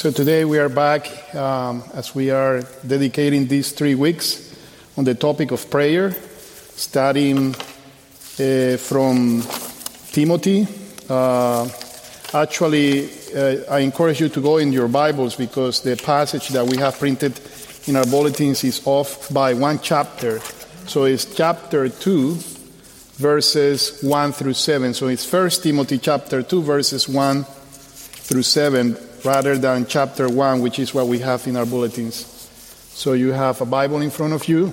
So today we are back um, as we are dedicating these three weeks on the topic of prayer, studying uh, from Timothy. Uh, actually, uh, I encourage you to go in your Bibles because the passage that we have printed in our bulletins is off by one chapter. So it's chapter 2, verses 1 through 7. So it's 1 Timothy chapter 2, verses 1 through 7 rather than chapter 1, which is what we have in our bulletins. So you have a Bible in front of you,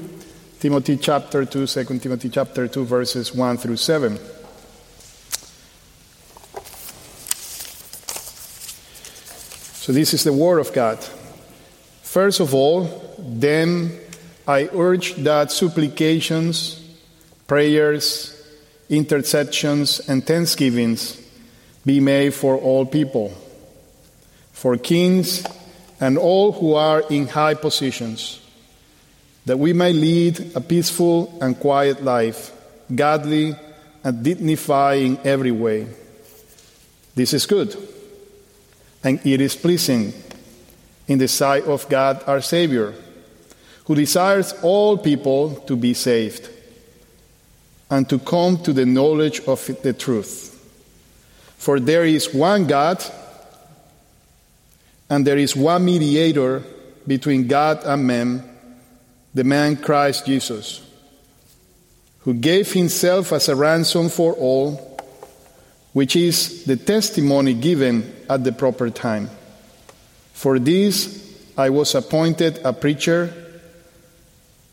Timothy chapter 2, 2 Timothy chapter 2, verses 1 through 7. So this is the Word of God. First of all, then I urge that supplications, prayers, intercessions, and thanksgivings be made for all people for kings and all who are in high positions, that we may lead a peaceful and quiet life, godly and dignified in every way. This is good, and it is pleasing in the sight of God our Savior, who desires all people to be saved and to come to the knowledge of the truth. For there is one God and there is one mediator between God and men, the man Christ Jesus, who gave himself as a ransom for all, which is the testimony given at the proper time. For this I was appointed a preacher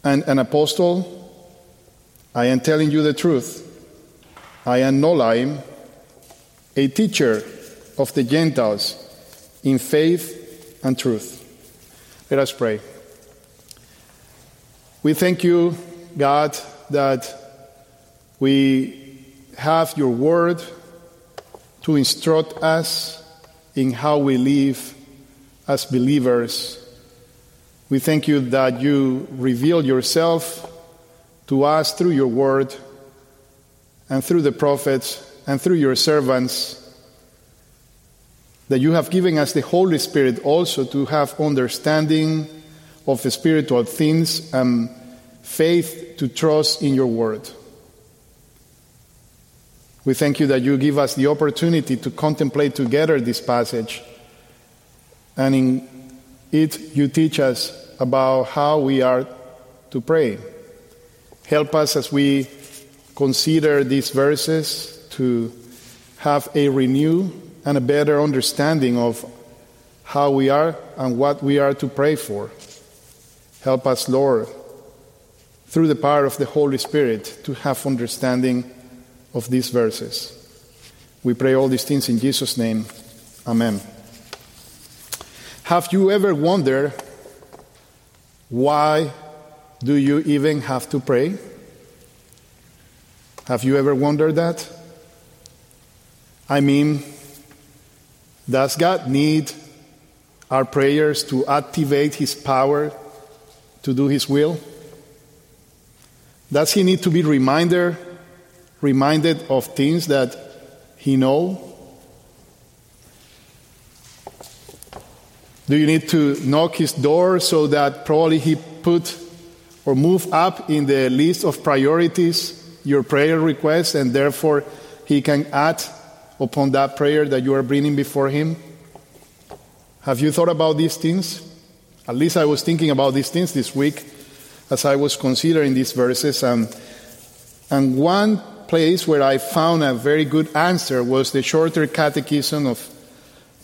and an apostle. I am telling you the truth. I am no lying, a teacher of the Gentiles in faith and truth. Let us pray. We thank you, God, that we have your word to instruct us in how we live as believers. We thank you that you reveal yourself to us through your word and through the prophets and through your servants that you have given us the Holy Spirit also to have understanding of the spiritual things and faith to trust in your word. We thank you that you give us the opportunity to contemplate together this passage, and in it you teach us about how we are to pray. Help us as we consider these verses to have a renewed and a better understanding of how we are and what we are to pray for. Help us, Lord, through the power of the Holy Spirit, to have understanding of these verses. We pray all these things in Jesus' name. Amen. Have you ever wondered why do you even have to pray? Have you ever wondered that? I mean, does God need our prayers to activate His power to do His will? Does He need to be reminder, reminded of things that He know? Do you need to knock His door so that probably He put or move up in the list of priorities your prayer request and therefore He can add upon that prayer that you are bringing before Him? Have you thought about these things? At least I was thinking about these things this week as I was considering these verses. And, and one place where I found a very good answer was the Shorter Catechism of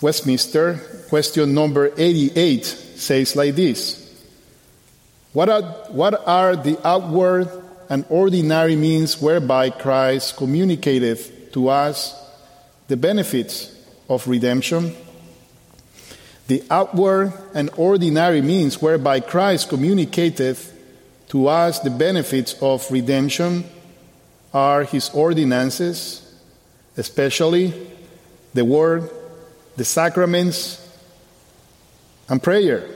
Westminster. Question number 88 says like this What are, what are the outward and ordinary means whereby Christ communicated to us the benefits of redemption, the outward and ordinary means whereby Christ communicated to us the benefits of redemption are his ordinances, especially the word, the sacraments, and prayer,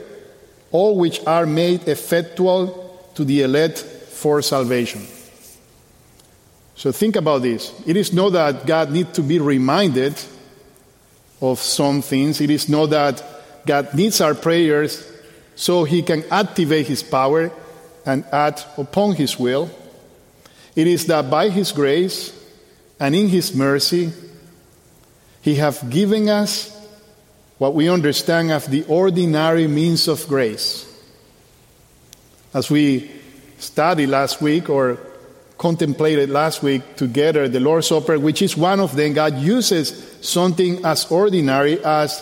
all which are made effectual to the elect for salvation. So think about this. It is not that God needs to be reminded of some things. It is not that God needs our prayers so he can activate his power and act upon his will. It is that by his grace and in his mercy, he have given us what we understand as the ordinary means of grace. As we studied last week or contemplated last week together the Lord's Supper, which is one of them, God uses something as ordinary as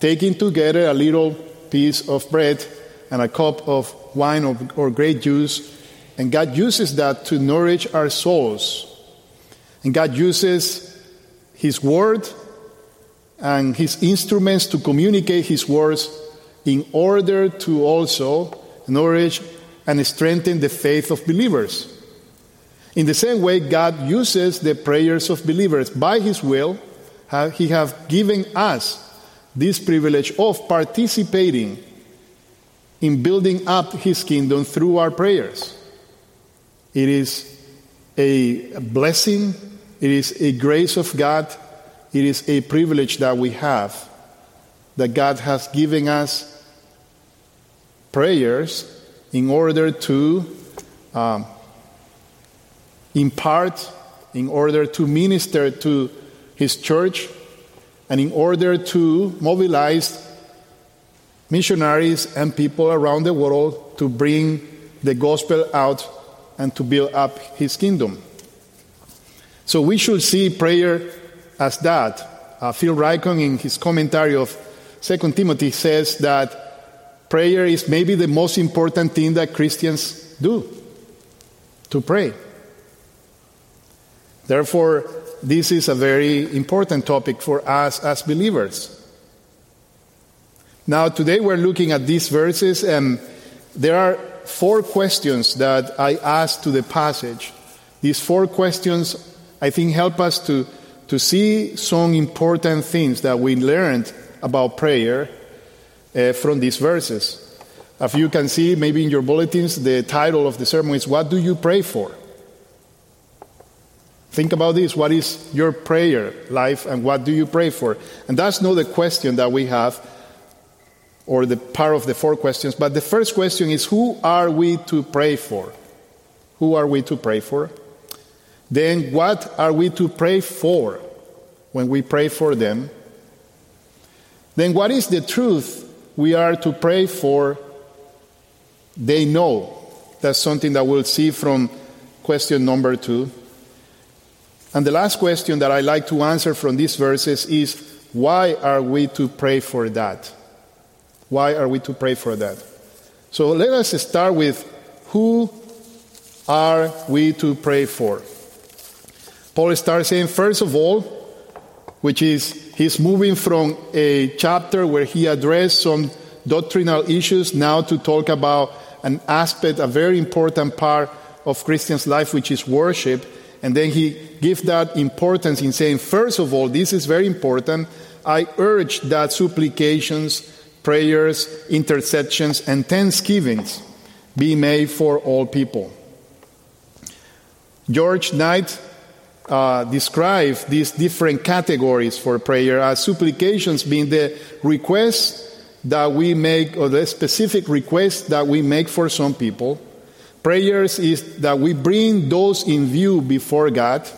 taking together a little piece of bread and a cup of wine or, or grape juice, and God uses that to nourish our souls. And God uses His Word and His instruments to communicate His words in order to also nourish and strengthen the faith of believers. In the same way, God uses the prayers of believers by His will. He has given us this privilege of participating in building up His kingdom through our prayers. It is a blessing, it is a grace of God, it is a privilege that we have that God has given us prayers in order to um, impart, in order to minister to His church, and in order to mobilize missionaries and people around the world to bring the gospel out and to build up his kingdom. So we should see prayer as that. Uh, Phil Ryken, in his commentary of 2 Timothy, says that prayer is maybe the most important thing that Christians do to pray. Therefore, this is a very important topic for us as believers. Now, today we're looking at these verses, and there are four questions that I ask to the passage. These four questions, I think, help us to, to see some important things that we learned about prayer uh, from these verses. As you can see, maybe in your bulletins, the title of the sermon is What Do You Pray For? Think about this. What is your prayer life and what do you pray for? And that's not the question that we have or the part of the four questions. But the first question is who are we to pray for? Who are we to pray for? Then what are we to pray for when we pray for them? Then what is the truth we are to pray for? They know. That's something that we'll see from question number two. And the last question that I like to answer from these verses is why are we to pray for that? Why are we to pray for that? So let us start with who are we to pray for? Paul starts saying, first of all, which is he's moving from a chapter where he addressed some doctrinal issues now to talk about an aspect, a very important part of Christian's life, which is worship. And then he gives that importance in saying, first of all, this is very important. I urge that supplications, prayers, intercessions, and thanksgivings be made for all people. George Knight uh, described these different categories for prayer as supplications being the requests that we make, or the specific requests that we make for some people. Prayers is that we bring those in view before God.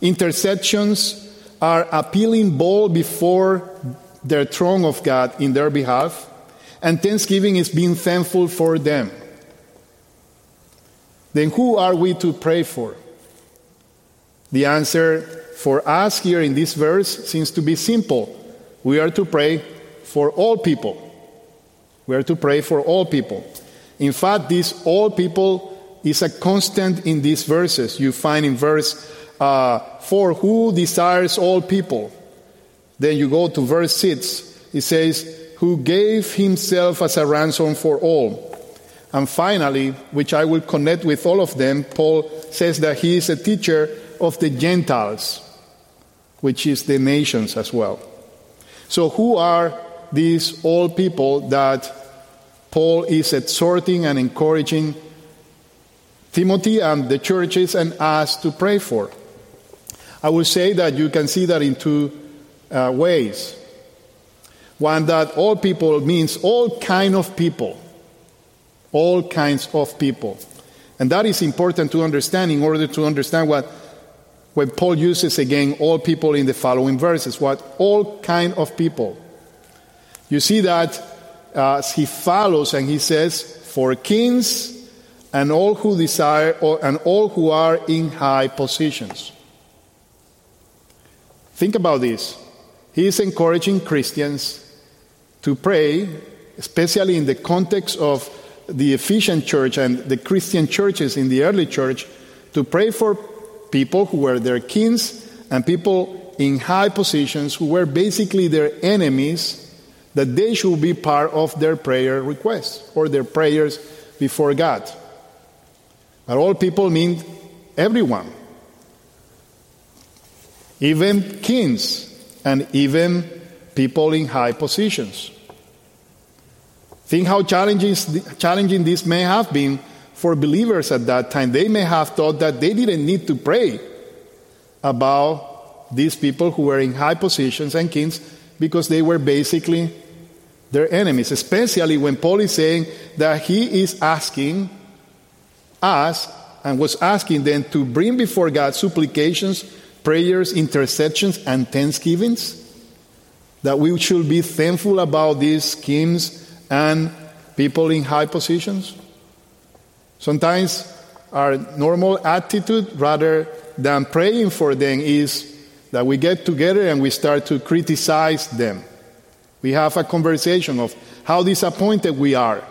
Intercessions are appealing bold before their throne of God in their behalf, and thanksgiving is being thankful for them. Then who are we to pray for? The answer for us here in this verse seems to be simple. We are to pray for all people. We are to pray for all people. In fact, this all people is a constant in these verses. You find in verse uh, 4 who desires all people. Then you go to verse 6, it says, Who gave himself as a ransom for all. And finally, which I will connect with all of them, Paul says that he is a teacher of the Gentiles, which is the nations as well. So, who are these all people that Paul is exhorting and encouraging Timothy and the churches and us to pray for? I will say that you can see that in two uh, ways. one that all people means all kind of people. All kinds of people. And that is important to understand in order to understand what when Paul uses again all people in the following verses, what all kind of people. You see that as he follows and he says, for kings and all who desire and all who are in high positions. Think about this. He is encouraging Christians to pray, especially in the context of the Ephesian church and the Christian churches in the early church, to pray for people who were their kings and people in high positions who were basically their enemies, that they should be part of their prayer requests or their prayers before God. But all people mean everyone, even kings and even people in high positions. Think how challenging, challenging this may have been for believers at that time. They may have thought that they didn't need to pray about these people who were in high positions and kings because they were basically their enemies, especially when Paul is saying that he is asking us and was asking them to bring before God supplications, prayers, intercessions, and thanksgivings. That we should be thankful about these kings and people in high positions. Sometimes our normal attitude, rather than praying for them, is that we get together and we start to criticize them. We have a conversation of how disappointed we are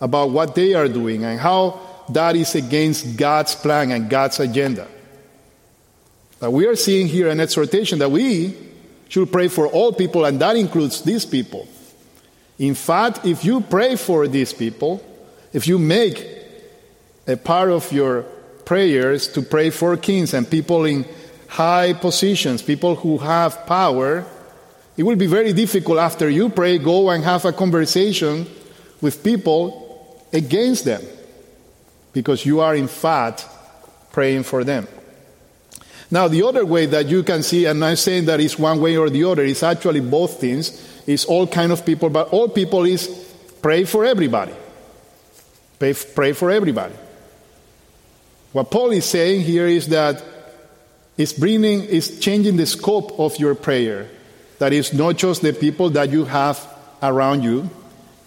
about what they are doing and how that is against God's plan and God's agenda. But we are seeing here an exhortation that we should pray for all people, and that includes these people. In fact, if you pray for these people, if you make a part of your prayers to pray for kings and people in high positions, people who have power, it will be very difficult after you pray, go and have a conversation with people against them because you are, in fact, praying for them. Now, the other way that you can see, and I'm saying that it's one way or the other, it's actually both things. It's all kind of people, but all people is pray for everybody. Pray, pray for everybody. What Paul is saying here is that it's bringing, it's changing the scope of your prayer. That is not just the people that you have around you,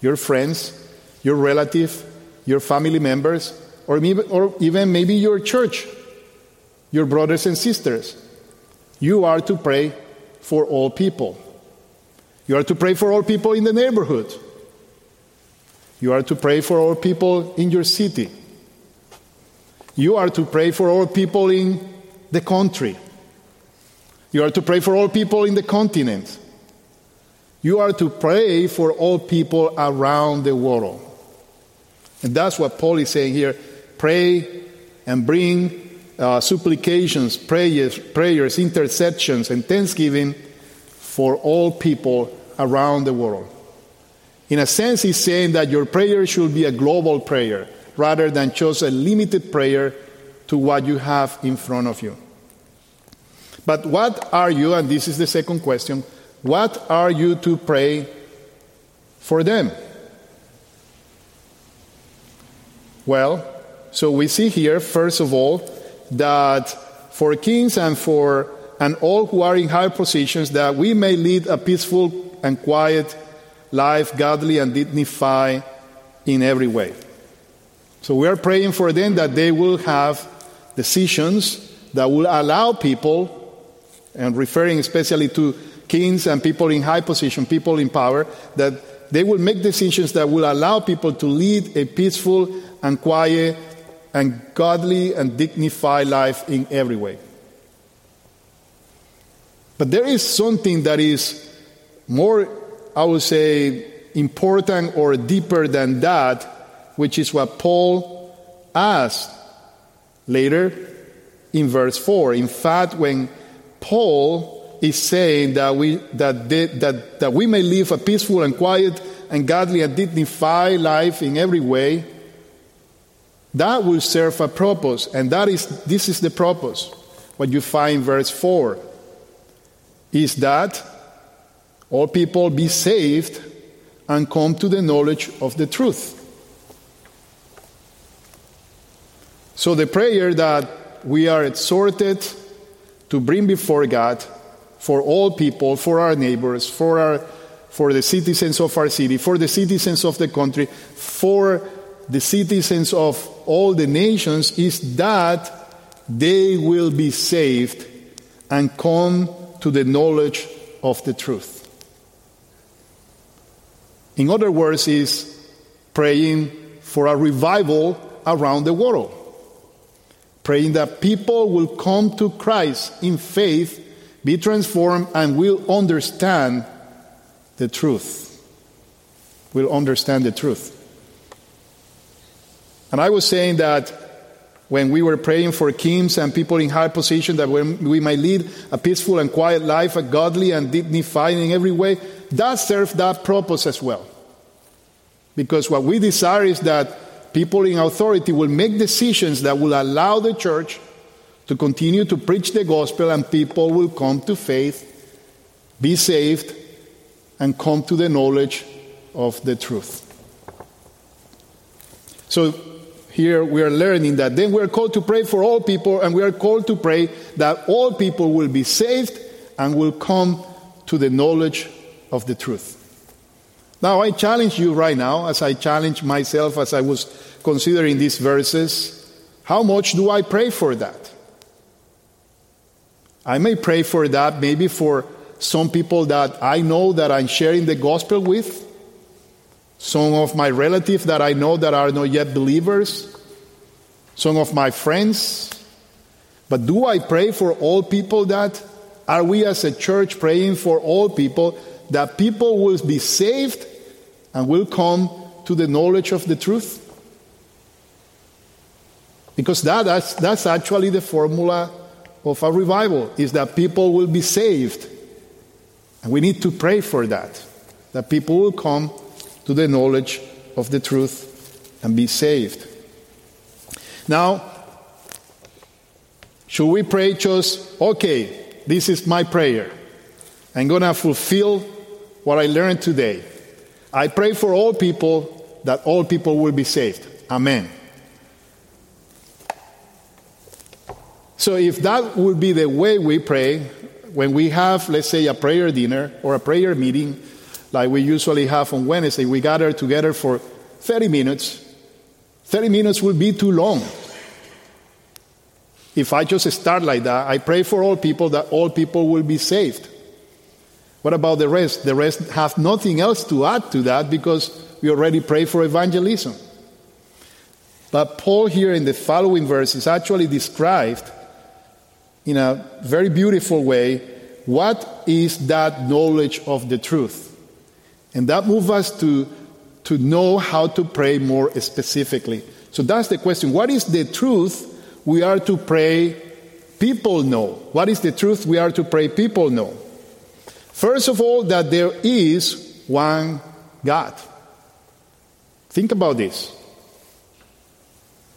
your friends, your relative, your family members, or, or even maybe your church, your brothers and sisters. You are to pray for all people. You are to pray for all people in the neighborhood. You are to pray for all people in your city. You are to pray for all people in the country. You are to pray for all people in the continent. You are to pray for all people around the world. And that's what Paul is saying here. Pray and bring uh, supplications, prayers, prayers, intercessions, and thanksgiving for all people around the world. In a sense, he's saying that your prayer should be a global prayer rather than just a limited prayer to what you have in front of you. But what are you, and this is the second question, what are you to pray for them? Well, so we see here, first of all, that for kings and for and all who are in high positions, that we may lead a peaceful and quiet life, godly and dignified in every way. So we are praying for them that they will have decisions that will allow people, and referring especially to kings and people in high position, people in power, that they will make decisions that will allow people to lead a peaceful and quiet and godly and dignified life in every way. But there is something that is more, I would say, important or deeper than that which is what Paul asked later in verse 4. In fact, when Paul is saying that we, that, they, that, that we may live a peaceful and quiet and godly and dignified life in every way, that will serve a purpose. And that is, this is the purpose. What you find in verse 4 is that All people be saved and come to the knowledge of the truth. So, the prayer that we are exhorted to bring before God for all people, for our neighbors, for, our, for the citizens of our city, for the citizens of the country, for the citizens of all the nations is that they will be saved and come to the knowledge of the truth. In other words, is praying for a revival around the world. Praying that people will come to Christ in faith, be transformed, and will understand the truth. Will understand the truth. And I was saying that when we were praying for kings and people in high position that we might lead a peaceful and quiet life, a godly and dignified in every way, that serves that purpose as well. Because what we desire is that people in authority will make decisions that will allow the church to continue to preach the gospel and people will come to faith, be saved, and come to the knowledge of the truth. So here we are learning that then we are called to pray for all people, and we are called to pray that all people will be saved and will come to the knowledge of the truth. Now, I challenge you right now, as I challenge myself as I was considering these verses, how much do I pray for that? I may pray for that maybe for some people that I know that I'm sharing the gospel with some of my relatives that I know that are not yet believers, some of my friends. But do I pray for all people that? Are we as a church praying for all people that people will be saved and will come to the knowledge of the truth? Because that, that's, that's actually the formula of a revival, is that people will be saved. And we need to pray for that, that people will come to the knowledge of the truth and be saved. Now, should we pray just, okay, this is my prayer. I'm going to fulfill what I learned today. I pray for all people that all people will be saved. Amen. So, if that would be the way we pray, when we have, let's say, a prayer dinner or a prayer meeting, like we usually have on Wednesday. We gather together for 30 minutes. 30 minutes will be too long. If I just start like that, I pray for all people that all people will be saved. What about the rest? The rest have nothing else to add to that because we already pray for evangelism. But Paul, here in the following verses, actually described in a very beautiful way what is that knowledge of the truth. And that moves us to, to know how to pray more specifically. So that's the question. What is the truth we are to pray people know? What is the truth we are to pray people know? First of all, that there is one God. Think about this.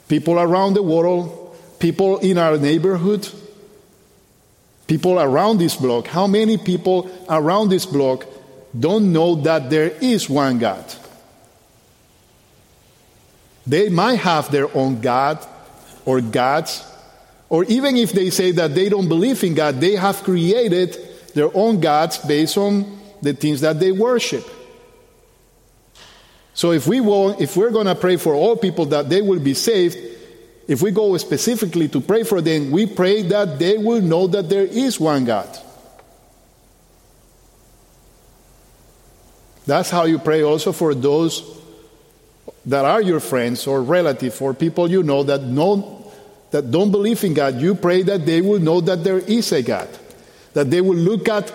People around the world, people in our neighborhood, people around this block. How many people around this block don't know that there is one God. They might have their own God or gods, or even if they say that they don't believe in God, they have created their own gods based on the things that they worship. So if we will, if we're going to pray for all people that they will be saved, if we go specifically to pray for them, we pray that they will know that there is one God. That's how you pray also for those that are your friends or relatives or people you know that know that don't believe in God. You pray that they will know that there is a God. That they will look at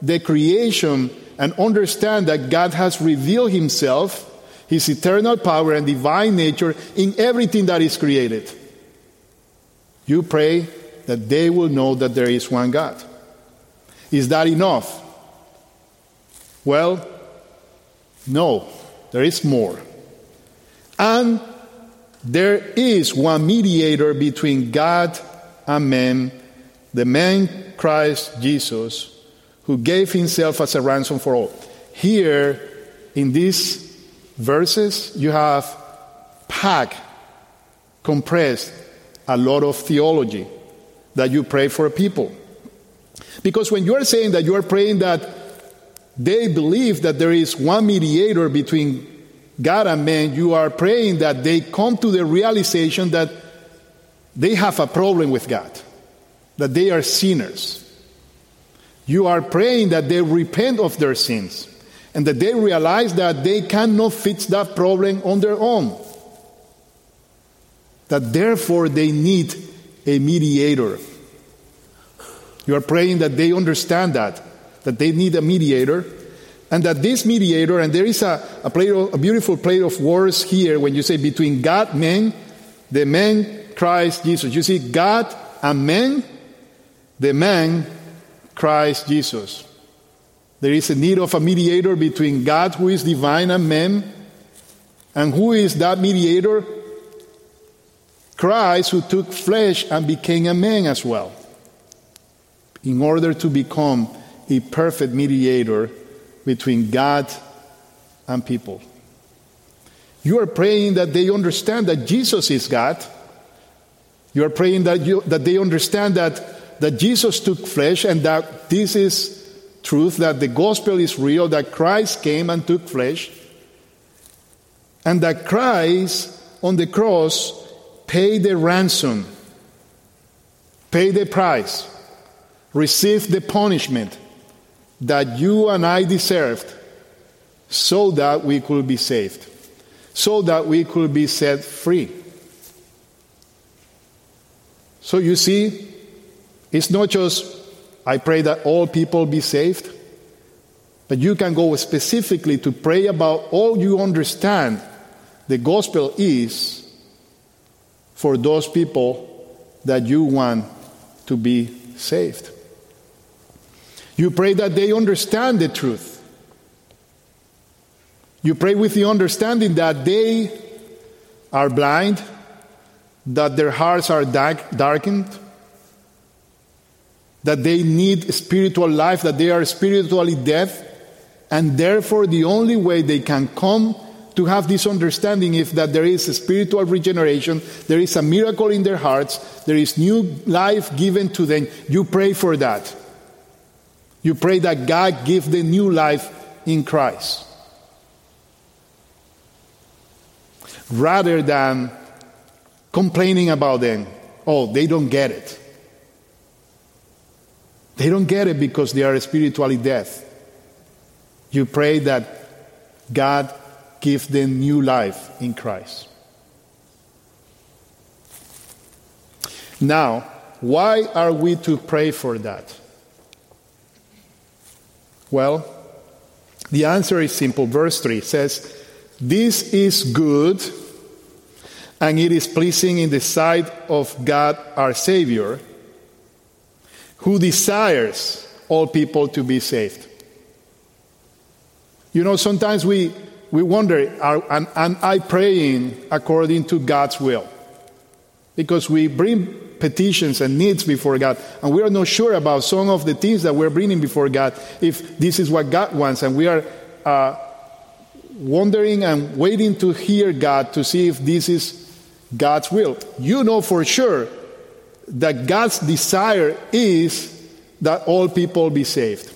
the creation and understand that God has revealed himself, his eternal power and divine nature in everything that is created. You pray that they will know that there is one God. Is that enough? Well, no, there is more. And there is one mediator between God and men, the man Christ Jesus, who gave himself as a ransom for all. Here, in these verses, you have packed, compressed a lot of theology that you pray for people. Because when you are saying that you are praying that they believe that there is one mediator between God and man, you are praying that they come to the realization that they have a problem with God, that they are sinners. You are praying that they repent of their sins and that they realize that they cannot fix that problem on their own. That therefore they need a mediator. You are praying that they understand that, that they need a mediator, and that this mediator, and there is a, a, play, a beautiful play of words here when you say between God, man, the man, Christ, Jesus. You see, God and man, the man, Christ Jesus. There is a need of a mediator between God, who is divine, and man. And who is that mediator? Christ, who took flesh and became a man as well, in order to become a perfect mediator between God and people. You are praying that they understand that Jesus is God. You are praying that, you, that they understand that, that Jesus took flesh and that this is truth, that the gospel is real, that Christ came and took flesh, and that Christ on the cross paid the ransom, paid the price, received the punishment that you and I deserved so that we could be saved, so that we could be set free. So you see, it's not just I pray that all people be saved. But you can go specifically to pray about all you understand the gospel is for those people that you want to be saved. You pray that they understand the truth. You pray with the understanding that they are blind, that their hearts are dark, darkened, that they need spiritual life, that they are spiritually deaf, and therefore the only way they can come to have this understanding is that there is a spiritual regeneration, there is a miracle in their hearts, there is new life given to them. You pray for that. You pray that God give them new life in Christ. Rather than complaining about them, oh, they don't get it. They don't get it because they are spiritually deaf. You pray that God give them new life in Christ. Now, why are we to pray for that? Well, the answer is simple. Verse 3 says, This is good and it is pleasing in the sight of God our Savior who desires all people to be saved. You know, sometimes we, we wonder, are, am, am I praying according to God's will? Because we bring petitions and needs before God, and we are not sure about some of the things that we're bringing before God, if this is what God wants, and we are uh, wondering and waiting to hear God to see if this is God's will. You know for sure that God's desire is that all people be saved.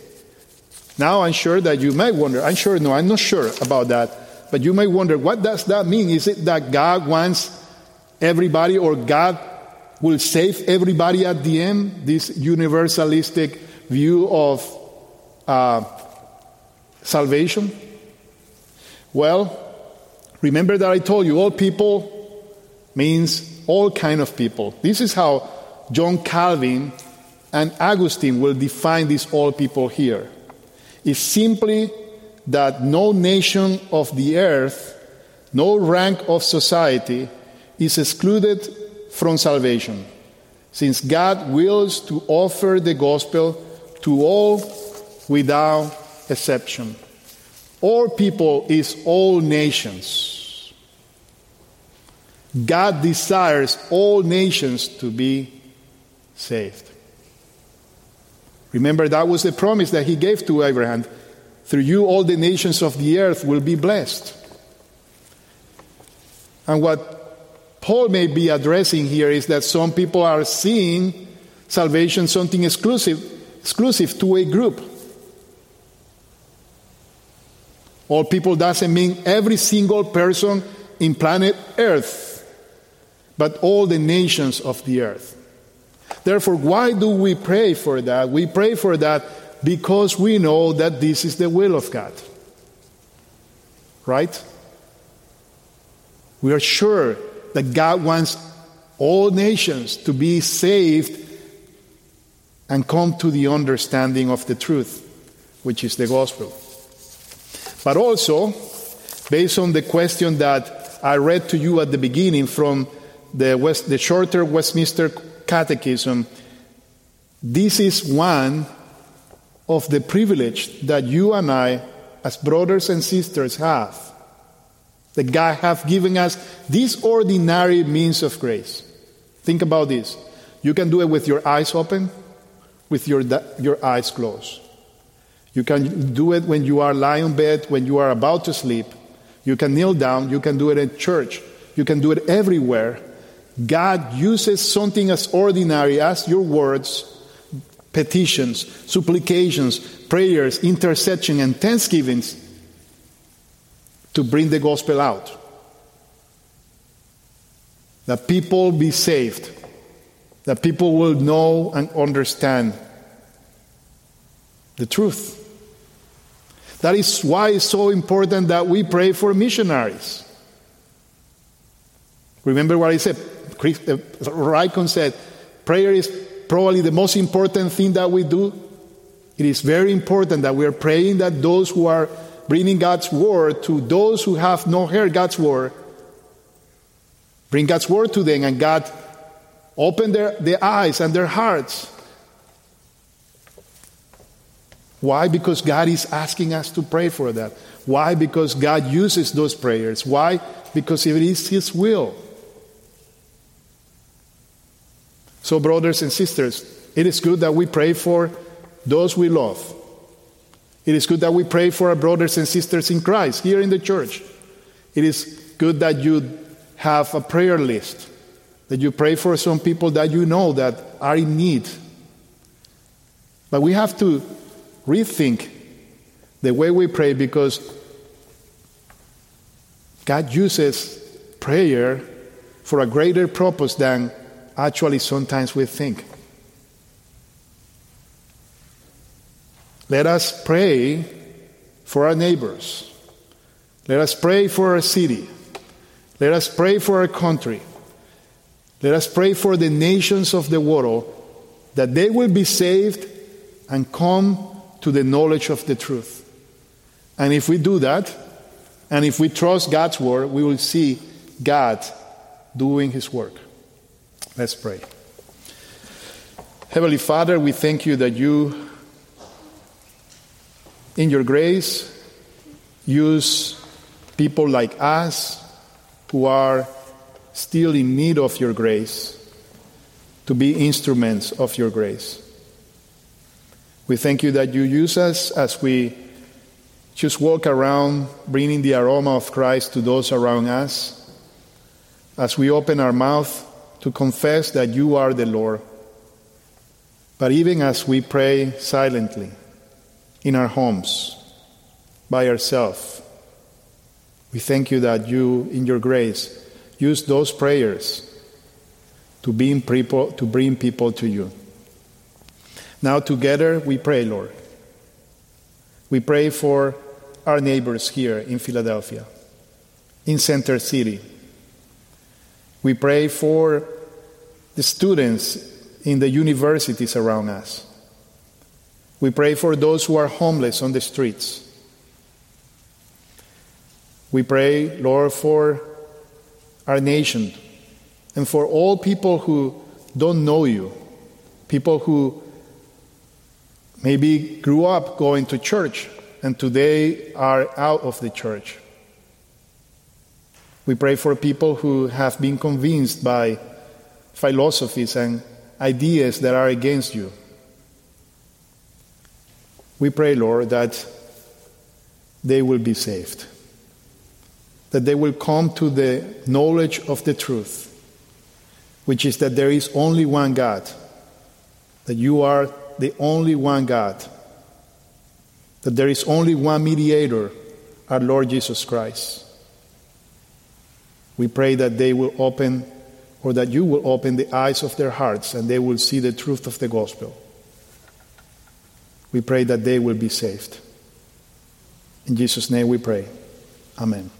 Now I'm sure that you may wonder, I'm sure, no, I'm not sure about that, but you may wonder, what does that mean? Is it that God wants everybody or God will save everybody at the end? This universalistic view of uh, salvation? Well, remember that I told you all people means all kind of people. This is how John Calvin and Augustine will define these all people here. It's simply that no nation of the earth, no rank of society is excluded from salvation, since God wills to offer the gospel to all without exception. All people is all nations. God desires all nations to be saved. Remember, that was the promise that he gave to Abraham. Through you, all the nations of the earth will be blessed. And what Paul may be addressing here is that some people are seeing salvation something exclusive, exclusive to a group. All people doesn't mean every single person in planet Earth, but all the nations of the earth. Therefore, why do we pray for that? We pray for that because we know that this is the will of God. Right? We are sure that God wants all nations to be saved and come to the understanding of the truth, which is the gospel. But also, based on the question that I read to you at the beginning from the, West, the shorter Westminster Catechism, this is one of the privilege that you and I, as brothers and sisters, have. That God have given us this ordinary means of grace. Think about this. You can do it with your eyes open, with your, your eyes closed. You can do it when you are lying in bed, when you are about to sleep. You can kneel down. You can do it in church. You can do it everywhere. God uses something as ordinary as your words, petitions, supplications, prayers, intercession, and thanksgivings to bring the gospel out. That people be saved, that people will know and understand the truth. That is why it's so important that we pray for missionaries. Remember what I said uh, Ryken said, prayer is probably the most important thing that we do. It is very important that we are praying that those who are bringing God's word to those who have not heard God's word, bring God's word to them and God open their, their eyes and their hearts. Why? Because God is asking us to pray for that. Why? Because God uses those prayers. Why? Because it is His will. So, brothers and sisters, it is good that we pray for those we love. It is good that we pray for our brothers and sisters in Christ here in the church. It is good that you have a prayer list, that you pray for some people that you know that are in need. But we have to rethink the way we pray because God uses prayer for a greater purpose than actually sometimes we think. Let us pray for our neighbors. Let us pray for our city. Let us pray for our country. Let us pray for the nations of the world that they will be saved and come to the knowledge of the truth. And if we do that, and if we trust God's word, we will see God doing his work. Let's pray. Heavenly Father, we thank you that you, in your grace, use people like us who are still in need of your grace to be instruments of your grace. We thank you that you use us as we just walk around bringing the aroma of Christ to those around us, as we open our mouth to confess that you are the Lord. But even as we pray silently in our homes, by ourselves, we thank you that you, in your grace, use those prayers to bring people to, bring people to you. Now, together, we pray, Lord. We pray for our neighbors here in Philadelphia, in Center City, we pray for the students in the universities around us. We pray for those who are homeless on the streets. We pray, Lord, for our nation and for all people who don't know you, people who maybe grew up going to church and today are out of the church. We pray for people who have been convinced by philosophies and ideas that are against you. We pray, Lord, that they will be saved, that they will come to the knowledge of the truth, which is that there is only one God, that you are the only one God, that there is only one mediator, our Lord Jesus Christ. We pray that they will open, or that you will open the eyes of their hearts and they will see the truth of the gospel. We pray that they will be saved. In Jesus' name we pray. Amen.